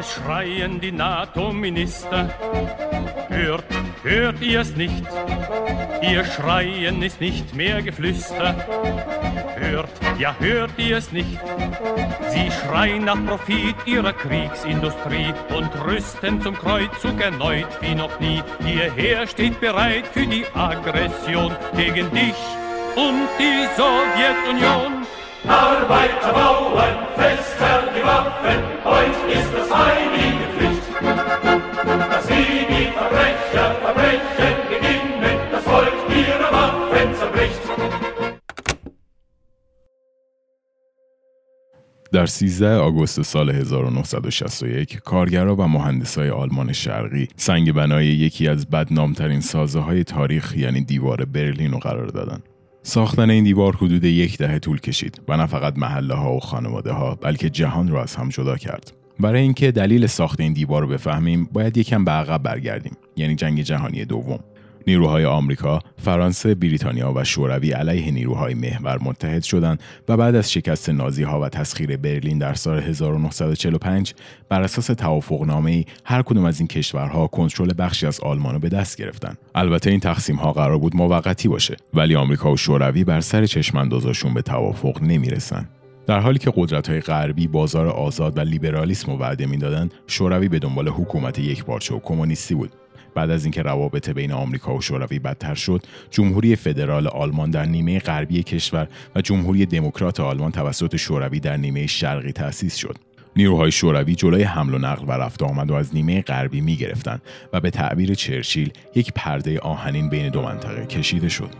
Es schreien die NATO-Minister. Hört, hört ihr es nicht? Ihr Schreien ist nicht mehr Geflüster. Hört, ja hört ihr es nicht? Sie schreien nach Profit ihrer Kriegsindustrie und rüsten zum Kreuzzug erneut wie noch nie. Ihr Heer steht bereit für die Aggression gegen dich und die Sowjetunion. در 13 آگوست سال 1961 کارگرا و مهندسای آلمان شرقی سنگ بنای یکی از بدنامترین سازه های تاریخ یعنی دیوار برلین رو قرار دادند. ساختن این دیوار حدود یک دهه طول کشید و نه فقط محله ها و خانواده ها بلکه جهان را از هم جدا کرد. برای اینکه دلیل ساخت این دیوار رو بفهمیم باید یکم به عقب برگردیم یعنی جنگ جهانی دوم نیروهای آمریکا، فرانسه، بریتانیا و شوروی علیه نیروهای محور متحد شدند و بعد از شکست نازی ها و تسخیر برلین در سال 1945 بر اساس توافقنامه هر کدوم از این کشورها کنترل بخشی از آلمان رو به دست گرفتن. البته این تقسیم ها قرار بود موقتی باشه ولی آمریکا و شوروی بر سر چشماندازشون به توافق نمی‌رسن. در حالی که قدرت های غربی بازار آزاد و لیبرالیسم رو وعده می‌دادند شوروی به دنبال حکومت یکپارچه و کمونیستی بود بعد از اینکه روابط بین آمریکا و شوروی بدتر شد جمهوری فدرال آلمان در نیمه غربی کشور و جمهوری دموکرات آلمان توسط شوروی در نیمه شرقی تأسیس شد نیروهای شوروی جلوی حمل و نقل و رفت آمد و از نیمه غربی می گرفتن و به تعبیر چرچیل یک پرده آهنین بین دو منطقه کشیده شد.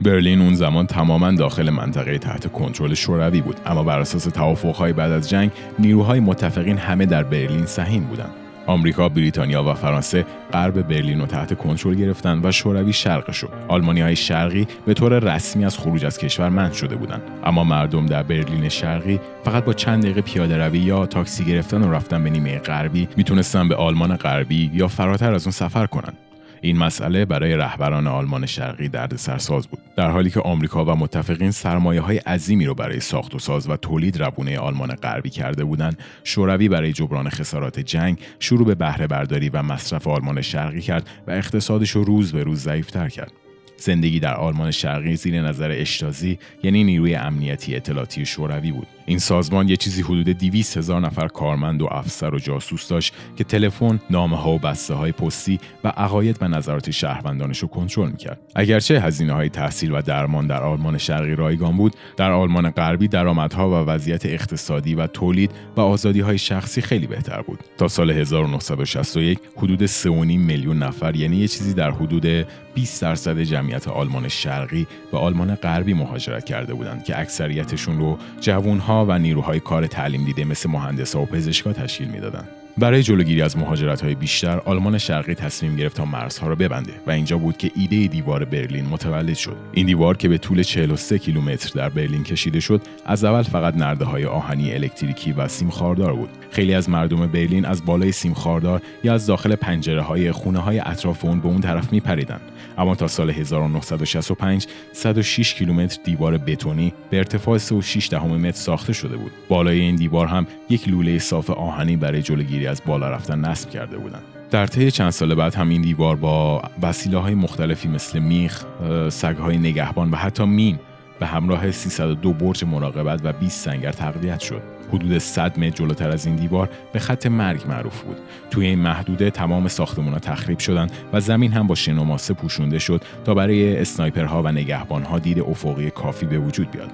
برلین اون زمان تماما داخل منطقه تحت کنترل شوروی بود اما بر اساس توافقهای بعد از جنگ نیروهای متفقین همه در برلین سهیم بودند. آمریکا، بریتانیا و فرانسه غرب برلین رو تحت کنترل گرفتن و شوروی شرق شد. آلمانی های شرقی به طور رسمی از خروج از کشور منع شده بودند. اما مردم در برلین شرقی فقط با چند دقیقه پیاده روی یا تاکسی گرفتن و رفتن به نیمه غربی می‌تونستن به آلمان غربی یا فراتر از اون سفر کنند. این مسئله برای رهبران آلمان شرقی درد سرساز بود در حالی که آمریکا و متفقین سرمایه های عظیمی رو برای ساخت و ساز و تولید روونه آلمان غربی کرده بودند. شوروی برای جبران خسارات جنگ شروع به بهره برداری و مصرف آلمان شرقی کرد و اقتصادش رو روز به روز ضعیفتر کرد. زندگی در آلمان شرقی زیر نظر اشتازی یعنی نیروی امنیتی اطلاعاتی شوروی بود. این سازمان یه چیزی حدود 200 هزار نفر کارمند و افسر و جاسوس داشت که تلفن، نامه ها و بسته های پستی و عقاید و نظرات شهروندانش رو کنترل می‌کرد. اگرچه هزینه های تحصیل و درمان در آلمان شرقی رایگان بود، در آلمان غربی درآمدها و وضعیت اقتصادی و تولید و آزادی های شخصی خیلی بهتر بود. تا سال 1961 حدود 3.5 میلیون نفر یعنی یه چیزی در حدود 20 درصد جمعیت آلمان شرقی و آلمان غربی مهاجرت کرده بودند که اکثریتشون رو جوانها و نیروهای کار تعلیم دیده مثل مهندسا و پزشکا تشکیل می‌دادند. برای جلوگیری از مهاجرت های بیشتر آلمان شرقی تصمیم گرفت تا مرزها را ببنده و اینجا بود که ایده دیوار برلین متولد شد. این دیوار که به طول 43 کیلومتر در برلین کشیده شد از اول فقط نرده های آهنی الکتریکی و سیم خاردار بود. خیلی از مردم برلین از بالای سیم خاردار یا از داخل پنجره های خونه های اطراف اون به اون طرف می پریدن. اما تا سال 1965 106 کیلومتر دیوار بتونی به ارتفاع 3.6 متر ساخته شده بود. بالای این دیوار هم یک لوله صاف آهنی برای جلوگیری از بالا رفتن نصب کرده بودند. در طی چند سال بعد هم این دیوار با وسیله های مختلفی مثل میخ، سگ های نگهبان و حتی مین به همراه 302 برج مراقبت و 20 سنگر تقویت شد. حدود 100 متر جلوتر از این دیوار به خط مرگ معروف بود. توی این محدوده تمام ساختمان‌ها تخریب شدند و زمین هم با شن پوشونده شد تا برای اسنایپرها و نگهبانها دید افقی کافی به وجود بیاد.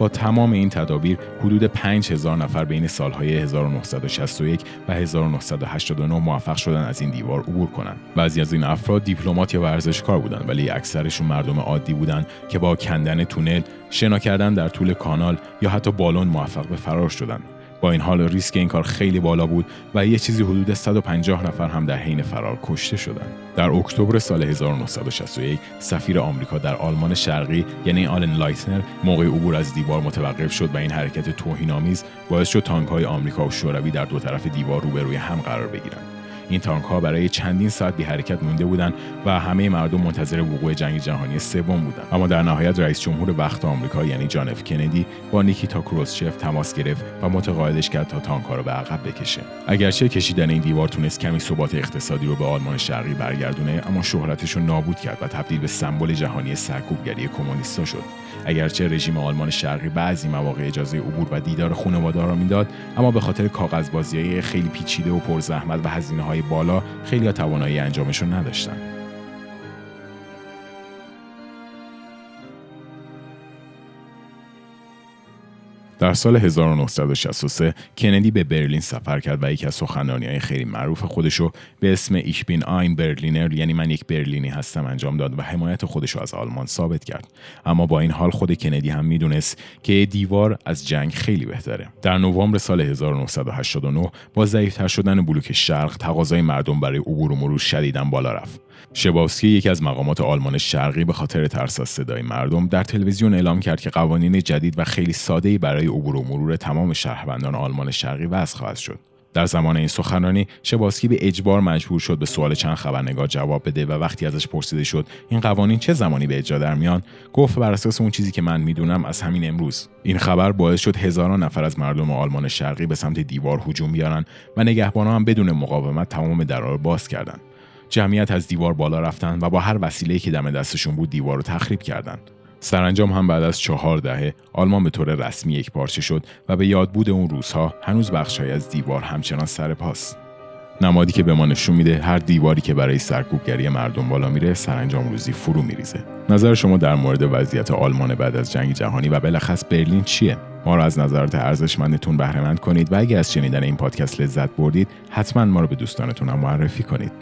با تمام این تدابیر حدود 5000 نفر بین سالهای 1961 و 1989 موفق شدن از این دیوار عبور کنند. بعضی از این افراد دیپلمات یا ورزشکار بودند ولی اکثرشون مردم عادی بودند که با کندن تونل، شنا کردن در طول کانال یا حتی بالون موفق به فرار شدند. با این حال ریسک این کار خیلی بالا بود و یه چیزی حدود 150 نفر هم در حین فرار کشته شدند. در اکتبر سال 1961 سفیر آمریکا در آلمان شرقی یعنی آلن لایتنر موقع عبور از دیوار متوقف شد و این حرکت توهین‌آمیز باعث شد تانک‌های آمریکا و شوروی در دو طرف دیوار روبروی هم قرار بگیرند. این تانک ها برای چندین ساعت بی حرکت مونده بودند و همه مردم منتظر وقوع جنگ جهانی سوم بودند. اما در نهایت رئیس جمهور وقت آمریکا یعنی جان اف کندی با نیکیتا کروسچف تماس گرفت و متقاعدش کرد تا تانک ها رو به عقب بکشه. اگرچه کشیدن این دیوار تونست کمی ثبات اقتصادی رو به آلمان شرقی برگردونه اما شهرتش رو نابود کرد و تبدیل به سمبل جهانی سرکوبگری کمونیستا شد. اگرچه رژیم آلمان شرقی بعضی مواقع اجازه عبور و دیدار خانواده را می‌داد اما به خاطر کاغذبازی خیلی پیچیده و پرزحمت و هزینه بالا خیلی توانایی انجامش رو در سال 1963 کندی به برلین سفر کرد و یکی از سخنرانی های خیلی معروف خودشو به اسم ایش بین آین برلینر یعنی من یک برلینی هستم انجام داد و حمایت خودشو از آلمان ثابت کرد. اما با این حال خود کندی هم می‌دونست که دیوار از جنگ خیلی بهتره. در نوامبر سال 1989 با ضعیفتر شدن بلوک شرق تقاضای مردم برای عبور و مرور شدیدا بالا رفت. شباسکی یکی از مقامات آلمان شرقی به خاطر ترس از صدای مردم در تلویزیون اعلام کرد که قوانین جدید و خیلی ساده‌ای برای عبور و مرور تمام شهروندان آلمان شرقی وضع خواهد شد. در زمان این سخنرانی شباسکی به اجبار مجبور شد به سوال چند خبرنگار جواب بده و وقتی ازش پرسیده شد این قوانین چه زمانی به اجرا در میان گفت بر اساس اون چیزی که من می‌دونم از همین امروز این خبر باعث شد هزاران نفر از مردم آلمان شرقی به سمت دیوار هجوم بیارن و نگهبانان هم بدون مقاومت تمام درا رو باز کردند جمعیت از دیوار بالا رفتن و با هر وسیله‌ای که دم دستشون بود دیوار رو تخریب کردند. سرانجام هم بعد از چهار دهه آلمان به طور رسمی یک پارچه شد و به یاد بود اون روزها هنوز بخشهایی از دیوار همچنان سر پاست. نمادی که به ما نشون میده هر دیواری که برای سرکوبگری مردم بالا میره سرانجام روزی فرو میریزه. نظر شما در مورد وضعیت آلمان بعد از جنگ جهانی و بلخص برلین چیه؟ ما رو از نظرات ارزشمندتون بهره کنید و اگه از شنیدن این پادکست لذت بردید حتما ما رو به دوستانتون هم معرفی کنید.